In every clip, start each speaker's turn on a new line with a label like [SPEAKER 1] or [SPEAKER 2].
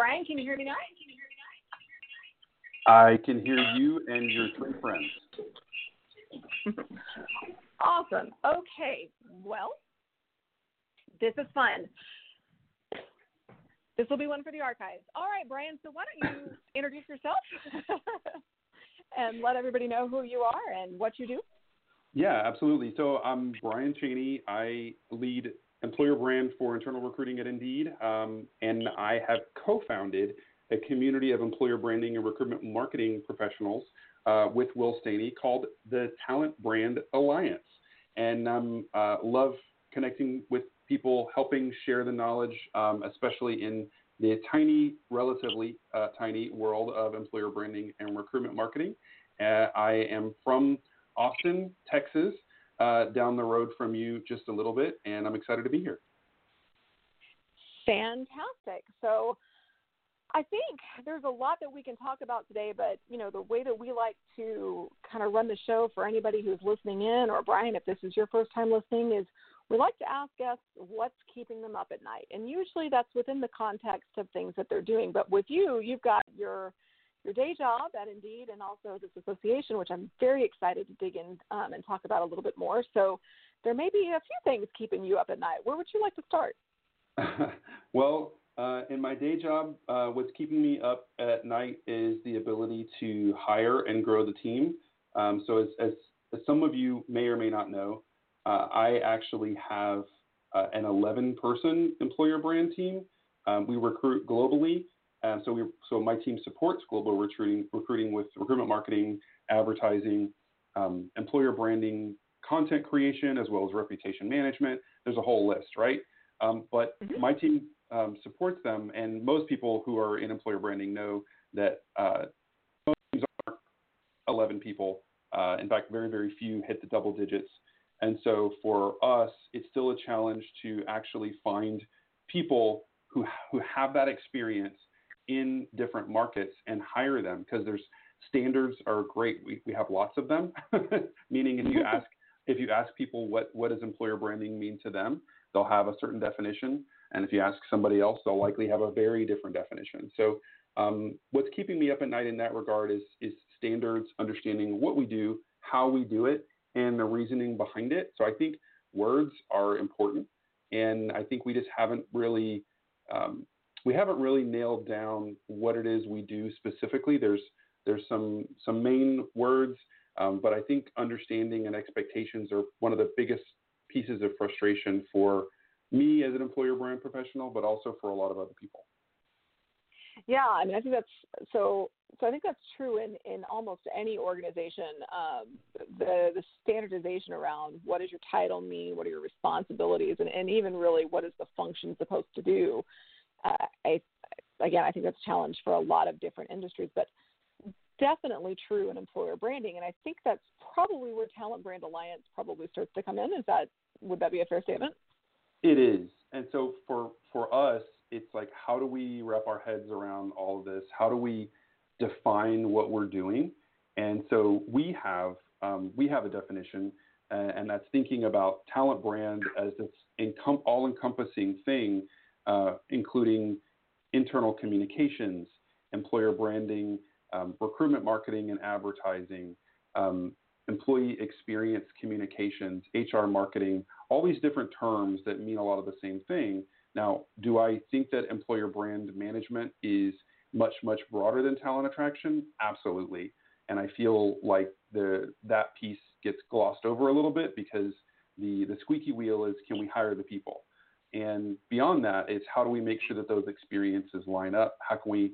[SPEAKER 1] Bryan, can you hear me now?
[SPEAKER 2] I can hear you and your three friends.
[SPEAKER 1] awesome. Okay. Well, this is fun. This will be one for the archives. All right, Bryan. So why don't you introduce yourself and let everybody know who you are and what you do?
[SPEAKER 2] Yeah, absolutely. So I'm Bryan Chaney. I lead employer brand for internal recruiting at Indeed, um, and I have co-founded a community of employer branding and recruitment marketing professionals uh, with Will Staney called the Talent Brand Alliance. And I um, uh, love connecting with people, helping share the knowledge, um, especially in the tiny, relatively uh, tiny world of employer branding and recruitment marketing. Uh, I am from Austin, Texas, uh, down the road from you just a little bit, and I'm excited to be here.
[SPEAKER 1] Fantastic. So, I think there's a lot that we can talk about today, but you know, the way that we like to kind of run the show for anybody who's listening in, or Bryan, if this is your first time listening, is we like to ask guests what's keeping them up at night. And usually that's within the context of things that they're doing. But with you, you've got your your day job at Indeed and also this association, which I'm very excited to dig in um, and talk about a little bit more. So there may be a few things keeping you up at night. Where would you like to start?
[SPEAKER 2] well, uh, in my day job, uh, what's keeping me up at night is the ability to hire and grow the team. Um, so, as, as, as, some of you may or may not know, uh, I actually have uh, an 11 person employer brand team. Um, we recruit globally. Um, so, we, so my team supports global recruiting, recruiting with recruitment marketing, advertising, um, employer branding, content creation, as well as reputation management. There's a whole list, right? Um, but mm-hmm. my team um, supports them. And most people who are in employer branding know that uh, most teams are 11 people. Uh, in fact, very, very few hit the double digits. And so for us, it's still a challenge to actually find people who, who have that experience in different markets and hire them because there's standards are great. We, we have lots of them, meaning if you ask if you ask people what, what does employer branding mean to them, they'll have a certain definition. And if you ask somebody else, they'll likely have a very different definition. So, um, what's keeping me up at night in that regard is, is standards, understanding what we do, how we do it, and the reasoning behind it. So, I think words are important. And I think we just haven't really. Um, we haven't really nailed down what it is we do specifically. There's there's some some main words, um, but I think understanding and expectations are one of the biggest pieces of frustration for me as an employer brand professional, but also for a lot of other people.
[SPEAKER 1] Yeah, I mean, I think that's so. So I think that's true in in almost any organization. Um, the the standardization around what does your title mean, what are your responsibilities, and, and even really what is the function supposed to do. Uh, I again, I think that's a challenge for a lot of different industries, but definitely true in employer branding. And I think that's probably where Talent Brand Alliance probably starts to come in. Is that would that be a fair statement?
[SPEAKER 2] It is. And so for for us, it's like how do we wrap our heads around all of this? How do we define what we're doing? And so we have um, we have a definition, and that's thinking about talent brand as this encom- all-encompassing thing, uh, including internal communications, employer branding, um, recruitment marketing and advertising, um, employee experience communications, HR marketing, all these different terms that mean a lot of the same thing. Now, do I think that employer brand management is much, much broader than talent attraction? Absolutely. And I feel like the that piece gets glossed over a little bit because the, the squeaky wheel is can we hire the people? And beyond that is how do we make sure that those experiences line up? How can we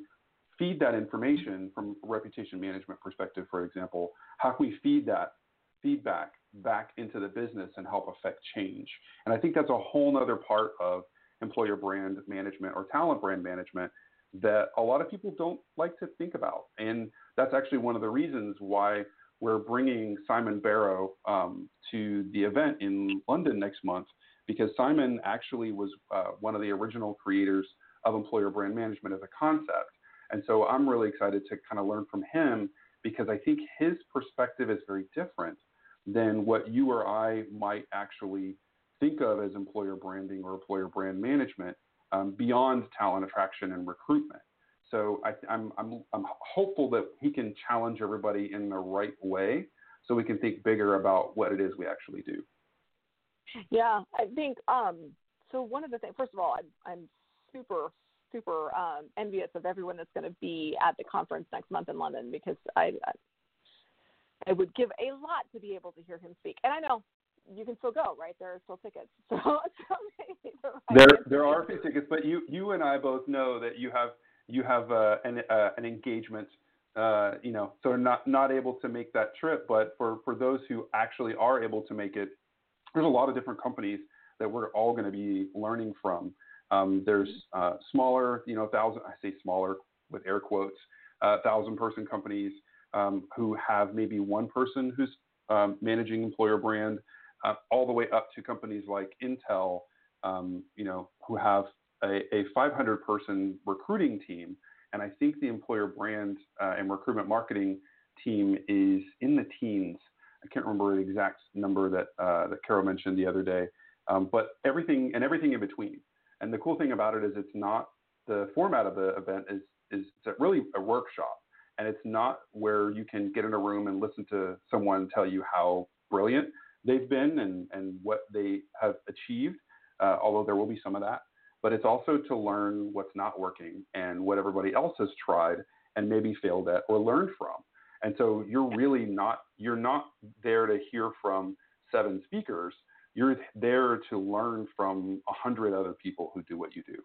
[SPEAKER 2] feed that information from a reputation management perspective, for example? How can we feed that feedback back into the business and help affect change? And I think that's a whole other part of employer brand management or talent brand management that a lot of people don't like to think about. And that's actually one of the reasons why we're bringing Simon Barrow um, to the event in London next month, because Simon actually was uh, one of the original creators of employer brand management as a concept. And so I'm really excited to kind of learn from him because I think his perspective is very different than what you or I might actually think of as employer branding or employer brand management um, beyond talent attraction and recruitment. So I, I'm, I'm, I'm hopeful that he can challenge everybody in the right way so we can think bigger about what it is we actually do.
[SPEAKER 1] Yeah, I think um, so. One of the things, first of all, I'm, I'm super, super um, envious of everyone that's going to be at the conference next month in London because I, I would give a lot to be able to hear him speak. And I know you can still go, right? There are still tickets. So,
[SPEAKER 2] so there there are a few tickets, but you you and I both know that you have you have uh, an uh, an engagement. Uh, you know, so not not able to make that trip. But for for those who actually are able to make it, there's a lot of different companies that we're all going to be learning from. Um, there's uh, smaller, you know, thousand I say smaller with air quotes, uh, thousand person companies um, who have maybe one person who's um, managing employer brand uh, all the way up to companies like Intel, um, you know, who have a, a 500 person recruiting team. And I think the employer brand uh, and recruitment marketing team is in the teens. I can't remember the exact number that uh, that Carol mentioned the other day, um, but everything and everything in between. And the cool thing about it is it's not the format of the event is is really a workshop, and it's not where you can get in a room and listen to someone tell you how brilliant they've been and, and what they have achieved, uh, although there will be some of that. But it's also to learn what's not working and what everybody else has tried and maybe failed at or learned from. And so you're really not you're not there to hear from seven speakers. You're there to learn from a hundred other people who do what you do.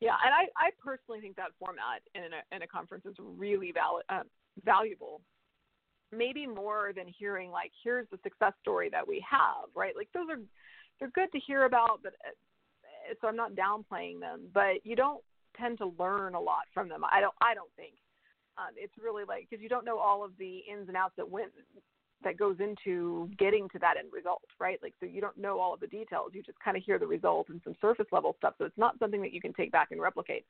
[SPEAKER 1] Yeah, and I, I personally think that format in a, in a conference is really val- uh, valuable maybe more than hearing like here's the success story that we have right like those are they're good to hear about but uh, so i'm not downplaying them but you don't tend to learn a lot from them i don't i don't think um, it's really like because you don't know all of the ins and outs that went that goes into getting to that end result right? Like so you don't know all of the details. You just kind of hear the result and some surface level stuff. So it's not something that you can take back and replicate.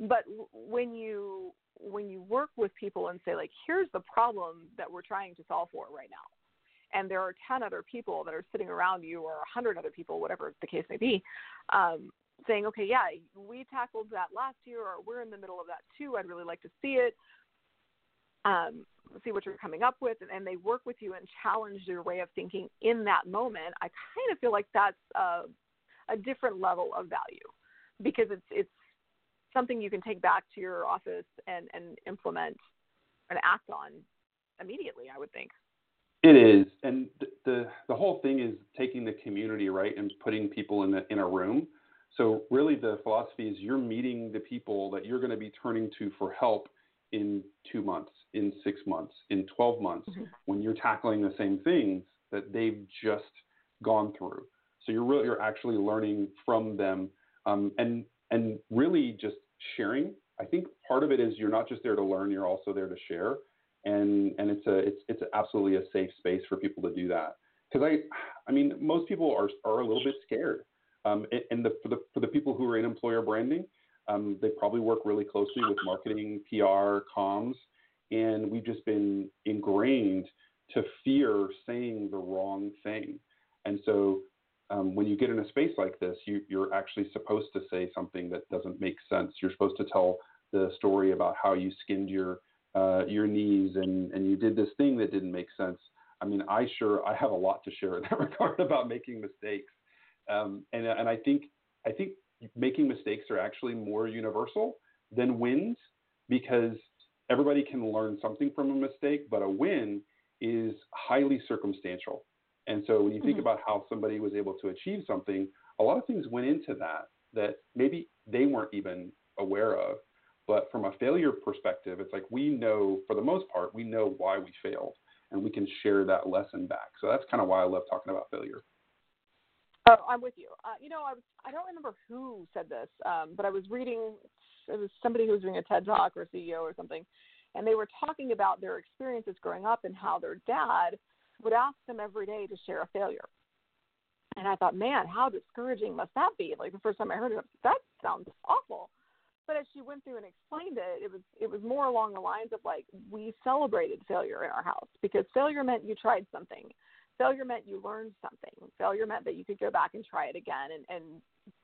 [SPEAKER 1] But when you when you work with people and say like here's the problem that we're trying to solve for right now and there are 10 other people that are sitting around you or 100 other people whatever the case may be um, saying okay yeah we tackled that last year or we're in the middle of that too. I'd really like to see it um, see what you're coming up with and, and they work with you and challenge your way of thinking in that moment i kind of feel like that's a, a different level of value because it's it's something you can take back to your office and, and implement and act on immediately, I would think.
[SPEAKER 2] It is, and the the whole thing is taking the community right and putting people in the, in a room. So really, the philosophy is you're meeting the people that you're going to be turning to for help in two months, in six months, in twelve months, mm-hmm. when you're tackling the same things that they've just gone through. So you're really you're actually learning from them, um, and and really just sharing. I think part of it is you're not just there to learn, you're also there to share. And, and it's a it's it's absolutely a safe space for people to do that because I I mean most people are are a little bit scared um, and the for the for the people who are in employer branding um, they probably work really closely with marketing PR comms and we've just been ingrained to fear saying the wrong thing and so um, when you get in a space like this, you, you're actually supposed to say something that doesn't make sense. You're supposed to tell the story about how you skinned your uh, your knees and, and you did this thing that didn't make sense. I mean, I sure I have a lot to share in that regard about making mistakes, um, and and I think I think making mistakes are actually more universal than wins because everybody can learn something from a mistake, but a win is highly circumstantial. And so when you think mm-hmm. about how somebody was able to achieve something, a lot of things went into that that maybe they weren't even aware of. But from a failure perspective, it's like we know, for the most part, we know why we failed and we can share that lesson back. So that's kind of why I love talking about failure.
[SPEAKER 1] Oh, I'm with you. Uh, you know, I was, I don't remember who said this, um, but I was reading, it was somebody who was doing a TED talk or CEO or something, and they were talking about their experiences growing up and how their dad would ask them every day to share a failure. And I thought, man, how discouraging must that be? Like the first time I heard it, that sounds awful. But as she went through and explained it, it was it was more along the lines of like we celebrated failure in our house because failure meant you tried something. Failure meant you learned something. Failure meant that you could go back and try it again and, and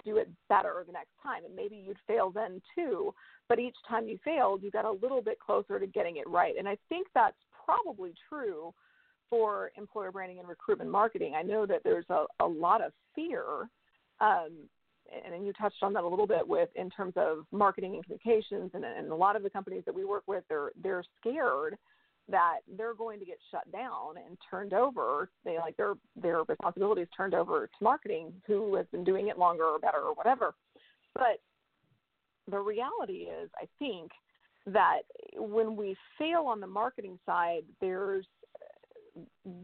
[SPEAKER 1] do it better the next time. And maybe you'd fail then too, but each time you failed, you got a little bit closer to getting it right. And I think that's probably true for employer branding and recruitment marketing. I know that there's a, a lot of fear, um, and, you touched on that a little bit with in terms of marketing and communications, and, and a lot of the companies that we work with, they're they're scared that they're going to get shut down and turned over. They like their their responsibilities turned over to marketing, who has been doing it longer or better or whatever. But the reality is, I think that when we fail on the marketing side, there's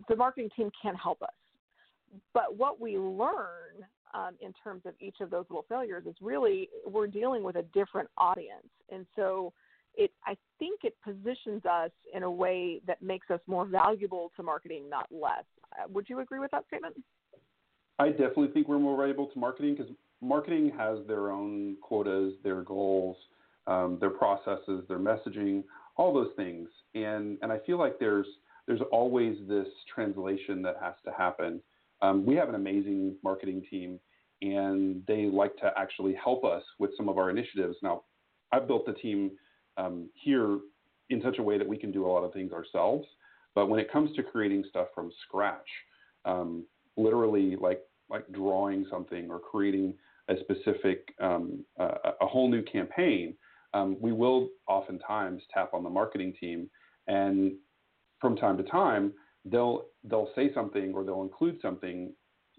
[SPEAKER 1] the marketing team can help us. But what we learn um, in terms of each of those little failures is really we're dealing with a different audience, and so it I think it positions us in a way that makes us more valuable to marketing, not less. Uh, would you agree with that statement?
[SPEAKER 2] I definitely think we're more valuable to marketing because marketing has their own quotas, their goals, um, their processes, their messaging, all those things, and and I feel like there's there's always this translation that has to happen. Um, we have an amazing marketing team, and they like to actually help us with some of our initiatives. Now, I've built the team um, here in such a way that we can do a lot of things ourselves. But when it comes to creating stuff from scratch, um, literally like like drawing something or creating a specific um, a whole new campaign, um, we will oftentimes tap on the marketing team, and from time to time they'll they'll say something or they'll include something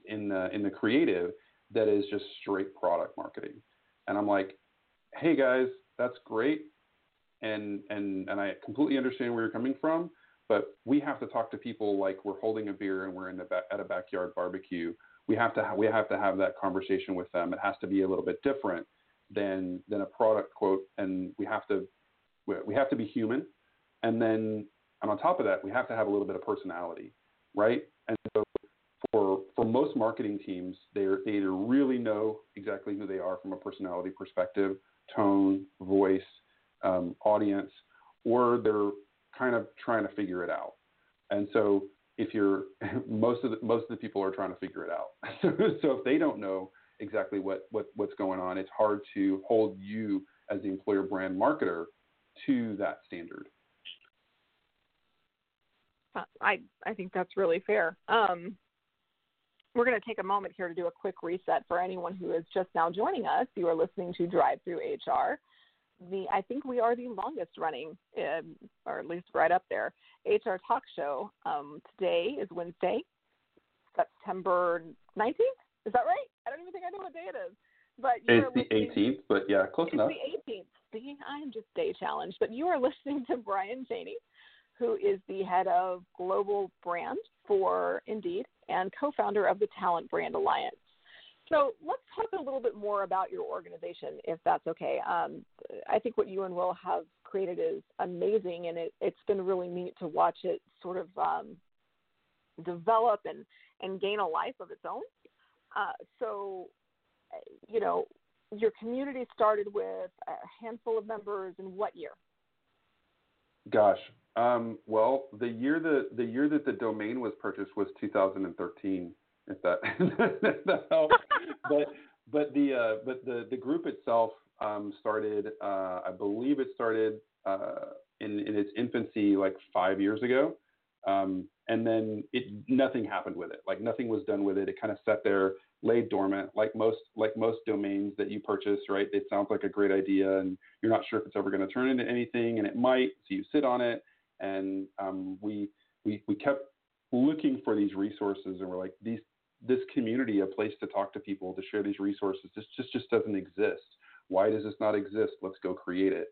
[SPEAKER 2] in the in the creative that is just straight product marketing, and I'm like, hey guys, that's great and and and I completely understand where you're coming from. But we have to talk to people like we're holding a beer and we're in the ba- at a backyard barbecue. We have to ha- we have to have that conversation with them. It has to be a little bit different than than a product quote, and we have to we have to be human. And then and on top of that, we have to have a little bit of personality, right? And so for for most marketing teams, they they either really know exactly who they are from a personality perspective, tone, voice, um, audience, or they're kind of trying to figure it out. And so if you're most of the most of the people are trying to figure it out. so if they don't know exactly what, what what's going on, it's hard to hold you as the employer brand marketer to that standard.
[SPEAKER 1] Uh, I I think that's really fair. Um, we're going to take a moment here to do a quick reset for anyone who is just now joining us. You are listening to Drive Through HR the I think we are the longest running, um, or at least right up there, HR talk show. Um, today is Wednesday, September 19th. Is that right? I don't even think I know what day it is. But
[SPEAKER 2] it's the 18th, but yeah, close
[SPEAKER 1] it's
[SPEAKER 2] enough.
[SPEAKER 1] the 18th. See, I'm just day challenged. But you are listening to Bryan Chaney, who is the head of global brand for Indeed and co-founder of the Talent Brand Alliance. So let's talk a little bit more about your organization, if that's okay. Um, I think what you and Will have created is amazing, and it, has been really neat to watch it sort of um, develop and, and gain a life of its own. Uh, so, you know, your community started with a handful of members in what year?
[SPEAKER 2] Gosh, um, well, the year that the year that the domain was purchased was 2013 if that, that helps. but but the uh, but the the group itself um, started. Uh, I believe it started uh, in in its infancy like five years ago, um, and then it nothing happened with it. Like nothing was done with it. It kind of sat there, laid dormant, like most like most domains that you purchase. Right? It sounds like a great idea, and you're not sure if it's ever going to turn into anything, and it might. So you sit on it, and um, we we we kept looking for these resources and we're like these this community a place to talk to people to share these resources this just just doesn't exist. Why does this not exist? Let's go create it.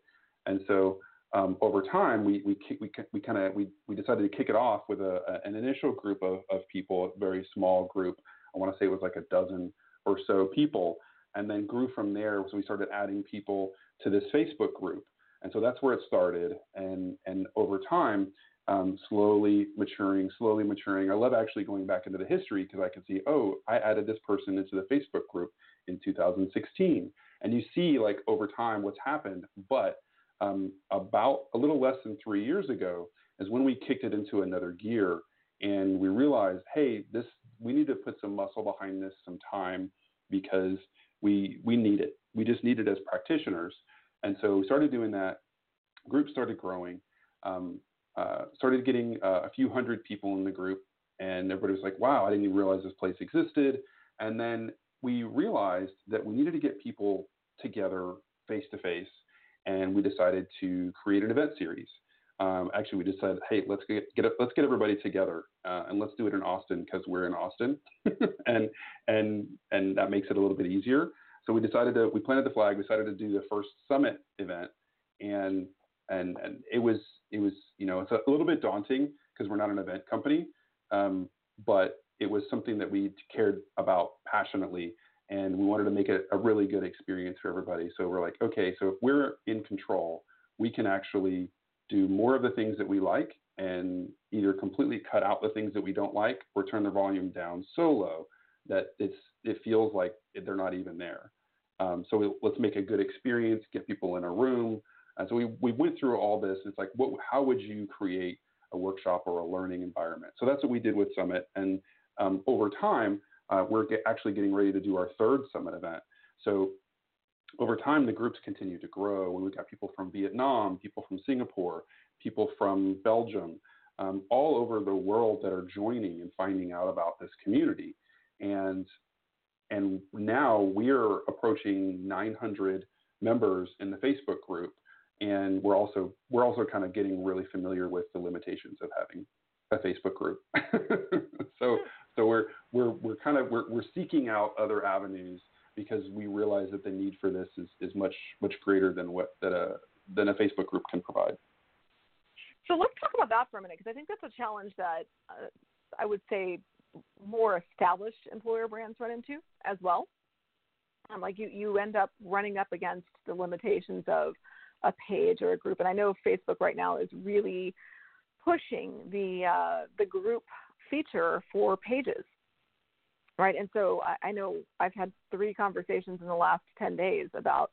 [SPEAKER 2] And so um, over time we we we, we kind of we, we decided to kick it off with a, a, an initial group of, of people a very small group. I want to say it was like a dozen or so people and then grew from there. So we started adding people to this facebook group. And so that's where it started. And and over time um, slowly maturing, slowly maturing. I love actually going back into the history because I can see, oh, I added this person into the Facebook group in 2016. And you see, like, over time what's happened. But um, about a little less than three years ago is when we kicked it into another gear and we realized, hey, this we need to put some muscle behind this, some time. because we we need it. We just need it as practitioners. And so we started doing that. Groups started growing. Um, uh, started getting uh, a few hundred people in the group, and everybody was like, "Wow, I didn't even realize this place existed." And then we realized that we needed to get people together face to face, and we decided to create an event series. Um, actually, we decided, hey, let's get, get let's get everybody together uh, and let's do it in Austin because we're in Austin, and and and that makes it a little bit easier. So we decided to we planted the flag. We decided to do the first summit event, and and and it was it was you know it's a little bit daunting because we're not an event company, um, but it was something that we cared about passionately, and we wanted to make it a really good experience for everybody. So we're like, okay, so if we're in control, we can actually do more of the things that we like and either completely cut out the things that we don't like or turn the volume down so low that it's it feels like they're not even there. Um, so we, let's make a good experience, get people in a room. And so we, we went through all this. It's like, what, how would you create a workshop or a learning environment? So that's what we did with Summit. And um, over time, uh, we're get, actually getting ready to do our third Summit event. So over time, the groups continue to grow. We've got people from Vietnam, people from Singapore, people from Belgium, um, all over the world that are joining and finding out about this community. And and now we're approaching 900 members in the Facebook group, and we're also we're also kind of getting really familiar with the limitations of having a Facebook group. so so we're we're we're kind of we're, we're seeking out other avenues because we realize that the need for this is, is much much greater than what that a than a Facebook group can provide.
[SPEAKER 1] So let's talk about that for a minute because I think that's a challenge that uh, I would say more established employer brands run into as well. Um, like you, you end up running up against the limitations of a page or a group, and I know Facebook right now is really pushing the uh, the group feature for pages, right? And so I, I know I've had three conversations in the last ten days about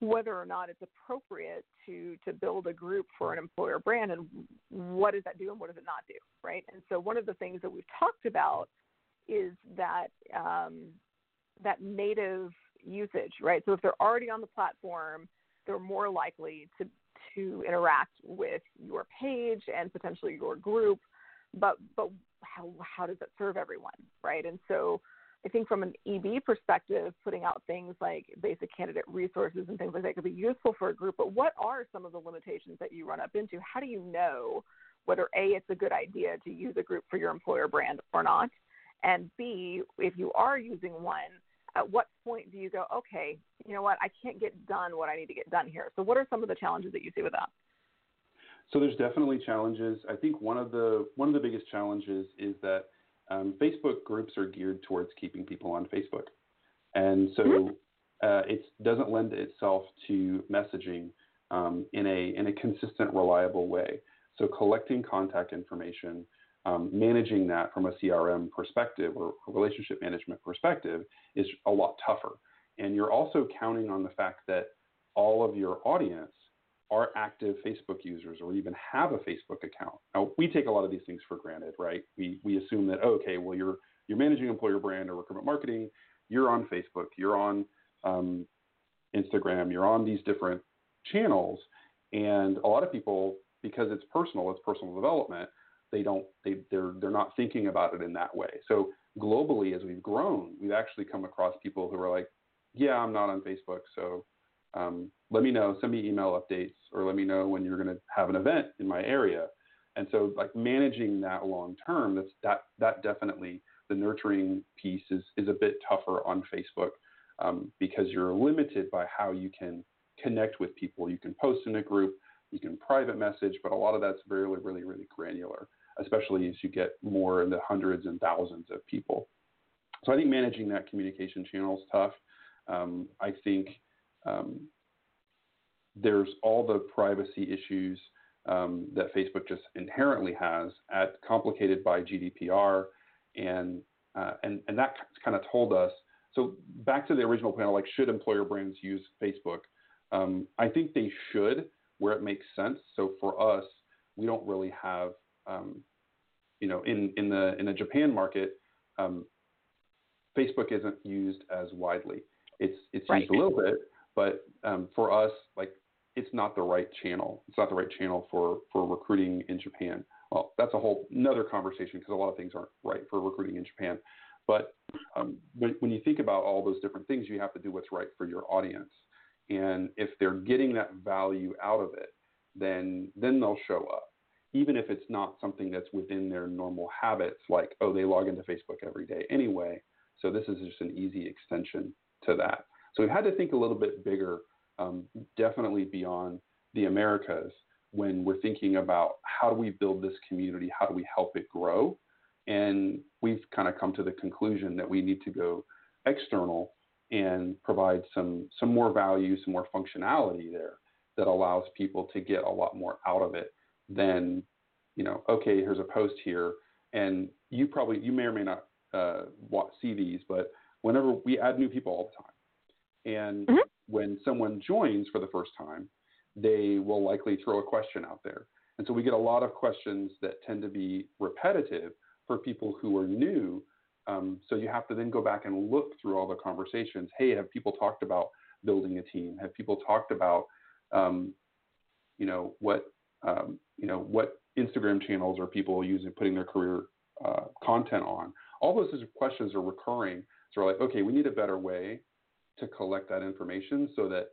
[SPEAKER 1] whether or not it's appropriate to to build a group for an employer brand and what does that do and what does it not do right and so one of the things that we've talked about is that um, that native usage right so if they're already on the platform they're more likely to to interact with your page and potentially your group but but how how does it serve everyone right and so I think from an EB perspective, putting out things like basic candidate resources and things like that could be useful for a group. But what are some of the limitations that you run up into? How do you know whether A, it's a good idea to use a group for your employer brand or not? And B, if you are using one, at what point do you go, okay, you know what, I can't get done what I need to get done here? So, what are some of the challenges that you see with that?
[SPEAKER 2] So there's definitely challenges. I think one of the one of the biggest challenges is that um, Facebook groups are geared towards keeping people on Facebook, and so mm-hmm. uh, it doesn't lend itself to messaging um, in a in a consistent, reliable way. So collecting contact information, um, managing that from a CRM perspective or relationship management perspective is a lot tougher. And you're also counting on the fact that all of your audience are active Facebook users or even have a Facebook account. Now, we take a lot of these things for granted, right? We, we assume that, oh, okay, well, you're, you're managing employer brand or recruitment marketing, you're on Facebook, you're on um, Instagram, you're on these different channels. And a lot of people, because it's personal, it's personal development, they don't, they, they're, they're not thinking about it in that way. So globally, as we've grown, we've actually come across people who are like, yeah, I'm not on Facebook, so um, let me know, send me email updates, or let me know when you're going to have an event in my area. And so, like managing that long term, that's that that definitely the nurturing piece is is a bit tougher on Facebook um, because you're limited by how you can connect with people. You can post in a group, you can private message, but a lot of that's really, really really granular, especially as you get more in the hundreds and thousands of people. So I think managing that communication channel is tough. Um, I think um, there's all the privacy issues um, that Facebook just inherently has, at, complicated by GDPR, and uh, and and that kind of told us. So back to the original panel, like should employer brands use Facebook? Um, I think they should, where it makes sense. So for us, we don't really have, you know, in in the in the Japan market, um, Facebook isn't used as widely. It's it's
[SPEAKER 1] right.
[SPEAKER 2] used a little bit, but um, for us, like it's not the right channel. It's not the right channel for for recruiting in Japan. Well, that's a whole another conversation because a lot of things aren't right for recruiting in Japan. But um, when, when you think about all those different things, you have to do what's right for your audience. And if they're getting that value out of it, then then they'll show up, even if it's not something that's within their normal habits. Like oh, they log into Facebook every day anyway, so this is just an easy extension to that. So we've had to think a little bit bigger, um, definitely beyond the Americas when we're thinking about how do we build this community, how do we help it grow, and we've kind of come to the conclusion that we need to go external and provide some some more value, some more functionality there that allows people to get a lot more out of it than you know. Okay, here's a post here, and you probably you may or may not uh, see these, but whenever we add new people all the time, and mm-hmm. when someone joins for the first time, they will likely throw a question out there, and so we get a lot of questions that tend to be repetitive for people who are new um, so you have to then go back and look through all the conversations. Hey, have people talked about building a team? Have people talked about, um, you know, what, um, you know, what Instagram channels are people using, putting their career uh, content on? All those questions are recurring. So we're like, okay, we need a better way to collect that information so that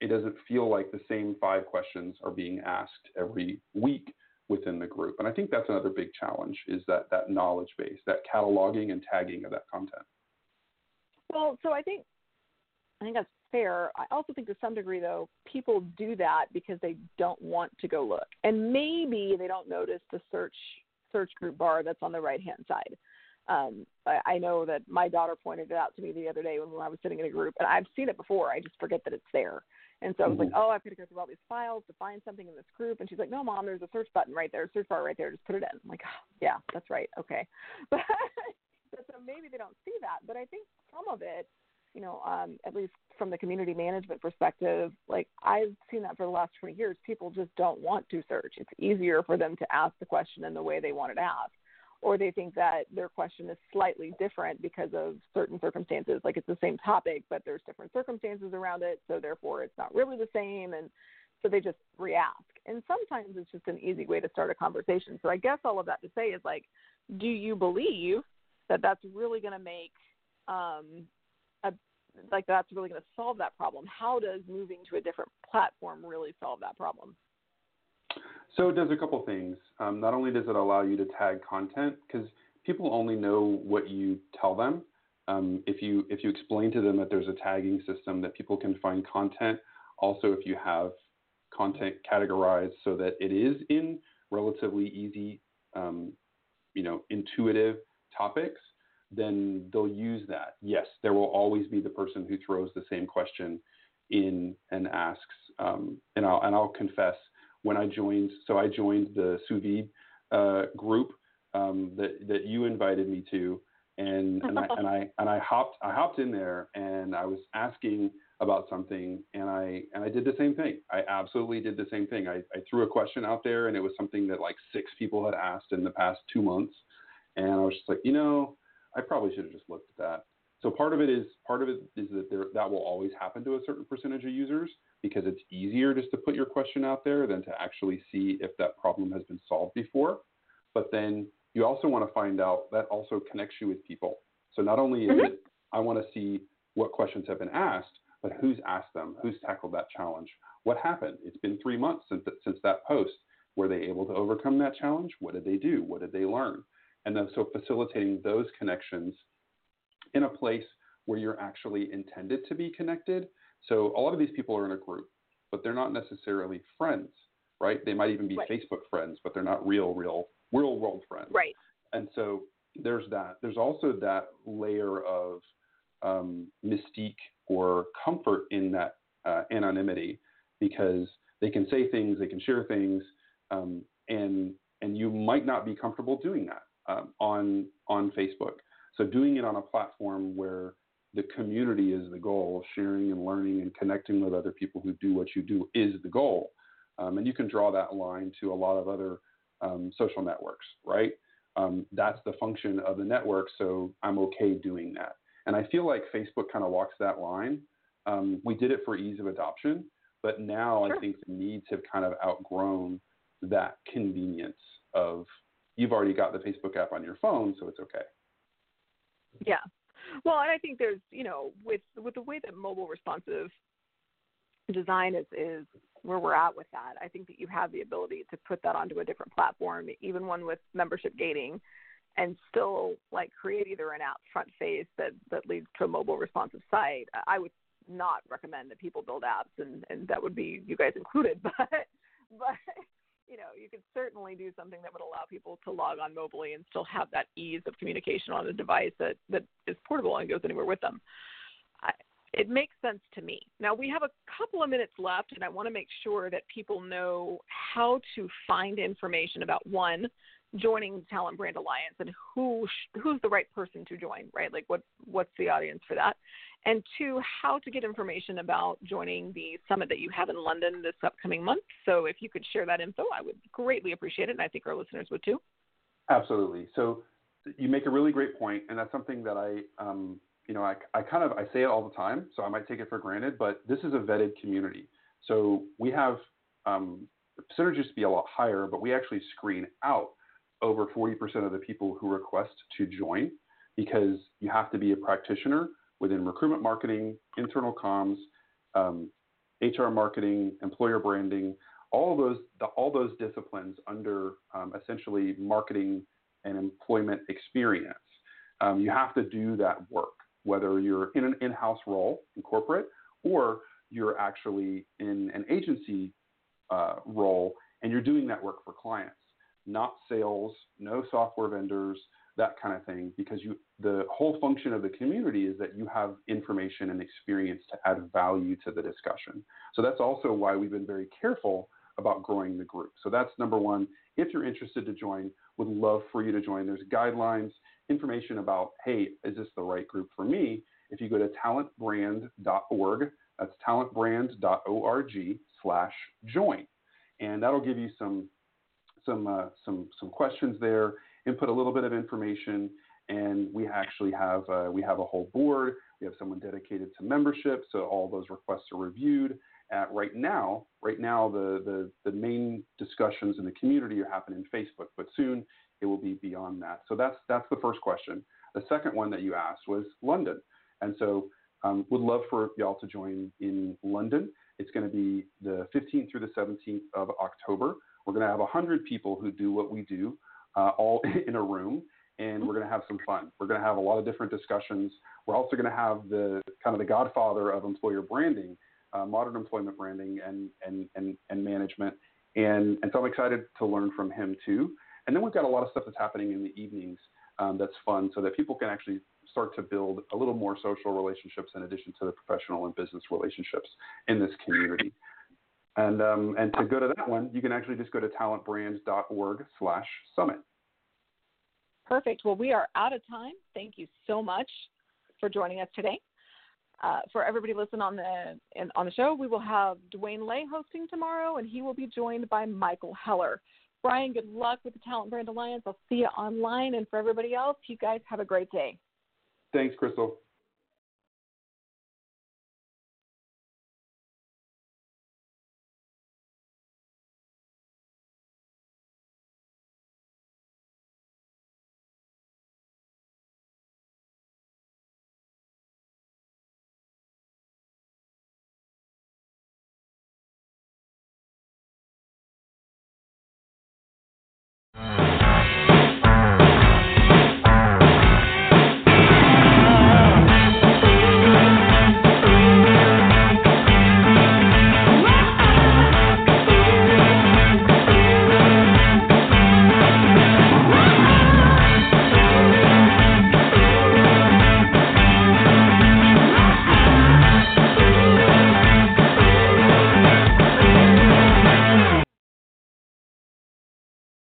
[SPEAKER 2] it doesn't feel like the same five questions are being asked every week within the group. And I think that's another big challenge is that that knowledge base, that cataloging and tagging of that content.
[SPEAKER 1] Well, so I think I think that's fair. I also think to some degree though, people do that because they don't want to go look. And maybe they don't notice the search search group bar that's on the right hand side. Um, I, I know that my daughter pointed it out to me the other day when I was sitting in a group, and I've seen it before. I just forget that it's there. And so I was mm-hmm. like, oh, I've got to go through all these files to find something in this group. And she's like, no, mom, there's a search button right there, search bar right there. Just put it in. I'm like, oh, yeah, that's right. Okay. But so maybe they don't see that. But I think some of it, you know, um, at least from the community management perspective, like I've seen that for the last 20 years, people just don't want to search. It's easier for them to ask the question in the way they want it asked or they think that their question is slightly different because of certain circumstances. Like it's the same topic, but there's different circumstances around it, so therefore it's not really the same. And so they just re-ask. And sometimes it's just an easy way to start a conversation. So I guess all of that to say is like, do you believe that that's really going to make um, like that's really going to solve that problem? How does moving to a different platform really solve that problem?
[SPEAKER 2] So it does a couple things. Um, not only does it allow you to tag content, because people only know what you tell them. Um, if you if you explain to them that there's a tagging system that people can find content, also if you have content categorized so that it is in relatively easy, um, you know, intuitive topics, then they'll use that. Yes, there will always be the person who throws the same question in and asks. Um, and I'll and I'll confess when I joined. So I joined the sous vide uh, group um, that that you invited me to, and and I and I and I hopped I hopped in there and I was asking about something and I and I did the same thing. I absolutely did the same thing. I, I threw a question out there and it was something that like six people had asked in the past two months, and I was just like, you know, I probably should have just looked at that. So part of it is part of it is that there, that will always happen to a certain percentage of users because it's easier just to put your question out there than to actually see if that problem has been solved before. But then you also want to find out that also connects you with people. So not only is mm-hmm. it I want to see what questions have been asked, but who's asked them, who's tackled that challenge, what happened. It's been three months since since that post. Were they able to overcome that challenge? What did they do? What did they learn? And then so facilitating those connections in a place where you're actually intended to be connected so a lot of these people are in a group, but they're not necessarily friends, right? They might even be right. Facebook friends, but they're not real, real, real world friends.
[SPEAKER 1] Right.
[SPEAKER 2] And so there's that. There's also that layer of um, mystique or comfort in that uh, anonymity because they can say things, they can share things, um, and and you might not be comfortable doing that um, on on Facebook. So doing it on a platform where the community is the goal. Sharing and learning and connecting with other people who do what you do is the goal. Um, and you can draw that line to a lot of other um, social networks, right? Um, that's the function of the network, so I'm okay doing that. And I feel like Facebook kind of walks that line. Um, we did it for ease of adoption, but now sure. I think the needs have kind of outgrown that convenience of you've already got the Facebook app on your phone, so it's okay.
[SPEAKER 1] Yeah. Well, and I think there's, you know, with with the way that mobile responsive design is is where we're at with that. I think that you have the ability to put that onto a different platform, even one with membership gating, and still like create either an app front face that that leads to a mobile responsive site. I would not recommend that people build apps, and and that would be you guys included, but but you know you could certainly do something that would allow people to log on mobily and still have that ease of communication on a device that that is portable and goes anywhere with them. I, it makes sense to me. Now we have a couple of minutes left, and I want to make sure that people know how to find information about one joining Talent Brand Alliance and who who's the right person to join, right? Like what what's the audience for that? And two, how to get information about joining the summit that you have in London this upcoming month. So if you could share that info, I would greatly appreciate it, and I think our listeners would too.
[SPEAKER 2] Absolutely. So you make a really great point, and that's something that I um, you know, I, I kind of I say it all the time, so I might take it for granted, but this is a vetted community. So we have um, used to be a lot higher, but we actually screen out over 40% of the people who request to join because you have to be a practitioner within recruitment marketing, internal comms, um, HR marketing, employer branding, all those the, all those disciplines under um, essentially marketing and employment experience. Um, you have to do that work whether you're in an in-house role in corporate or you're actually in an agency uh, role and you're doing that work for clients, not sales, no software vendors, that kind of thing, because you the whole function of the community is that you have information and experience to add value to the discussion. So that's also why we've been very careful about growing the group. So that's number one. If you're interested to join, would love for you to join. There's guidelines information about, hey, is this the right group for me? If you go to talentbrand.org, that's talentbrand.org slash join. And that'll give you some, some, uh, some, some questions there, input a little bit of information, and we actually have, uh, we have a whole board. We have someone dedicated to membership, so all those requests are reviewed. At right now, right now, the, the, the main discussions in the community are happening in Facebook, but soon it will be beyond that. So that's that's the first question. The second one that you asked was London, and so um, would love for y'all to join in London. It's going to be the 15th through the 17th of October. We're going to have 100 people who do what we do, uh, all in a room, and we're going to have some fun. We're going to have a lot of different discussions. We're also going to have the kind of the godfather of employer branding, uh, modern employment branding, and and and, and management. And, and so I'm excited to learn from him too. And then we've got a lot of stuff that's happening in the evenings um, that's fun so that people can actually start to build a little more social relationships in addition to the professional and business relationships in this community. And, um, and to go to that one, you can actually just go to talentbrands.org slash summit.
[SPEAKER 1] Perfect. Well, we are out of time. Thank you so much for joining us today. Uh, for everybody listening on the in, on the show, we will have Dwayne Lay hosting tomorrow, and he will be joined by Michael Heller. Bryan, good luck with the Talent Brand Alliance. I'll see you online. And for everybody else, you guys have a great day.
[SPEAKER 2] Thanks, Crystal.